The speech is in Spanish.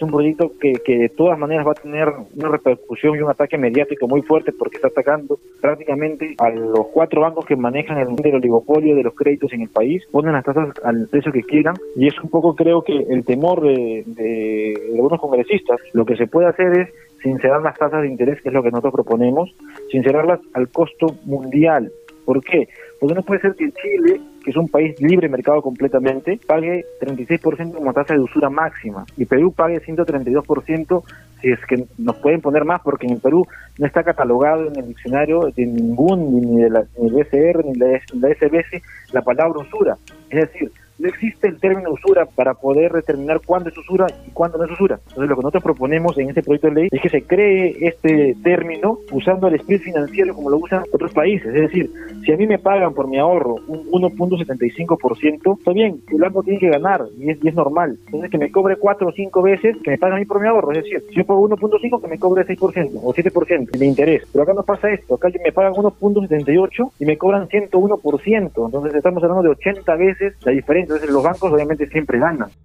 es un proyecto que, que de todas maneras va a tener una repercusión y un ataque mediático muy fuerte porque está atacando prácticamente a los cuatro bancos que manejan el del oligopolio de los créditos en el país, ponen las tasas al precio que quieran y es un poco creo que el temor de, de algunos congresistas. Lo que se puede hacer es sincerar las tasas de interés, que es lo que nosotros proponemos, sincerarlas al costo mundial. ¿Por qué? Porque no puede ser que Chile, que es un país libre mercado completamente, pague 36% como tasa de usura máxima y Perú pague 132% si es que nos pueden poner más, porque en Perú no está catalogado en el diccionario de ningún, ni, de la, ni del BCR, ni de la SBS, la palabra usura. Es decir, usura para poder determinar cuándo es usura y cuándo no es usura. Entonces lo que nosotros proponemos en este proyecto de ley es que se cree este término usando el split financiero como lo usan otros países. Es decir, si a mí me pagan por mi ahorro un 1.75%, está bien, el banco tiene que ganar y es, normal. Entonces que me cobre cuatro o cinco veces que me pagan a mí por mi ahorro. Es decir, si yo pago 1.5 que me cobre 6% o 7% de interés. Pero acá no pasa esto. Acá me pagan 1.78 y me cobran 101%. Entonces estamos hablando de 80 veces la diferencia. Entonces los bancos obviamente siempre ganan.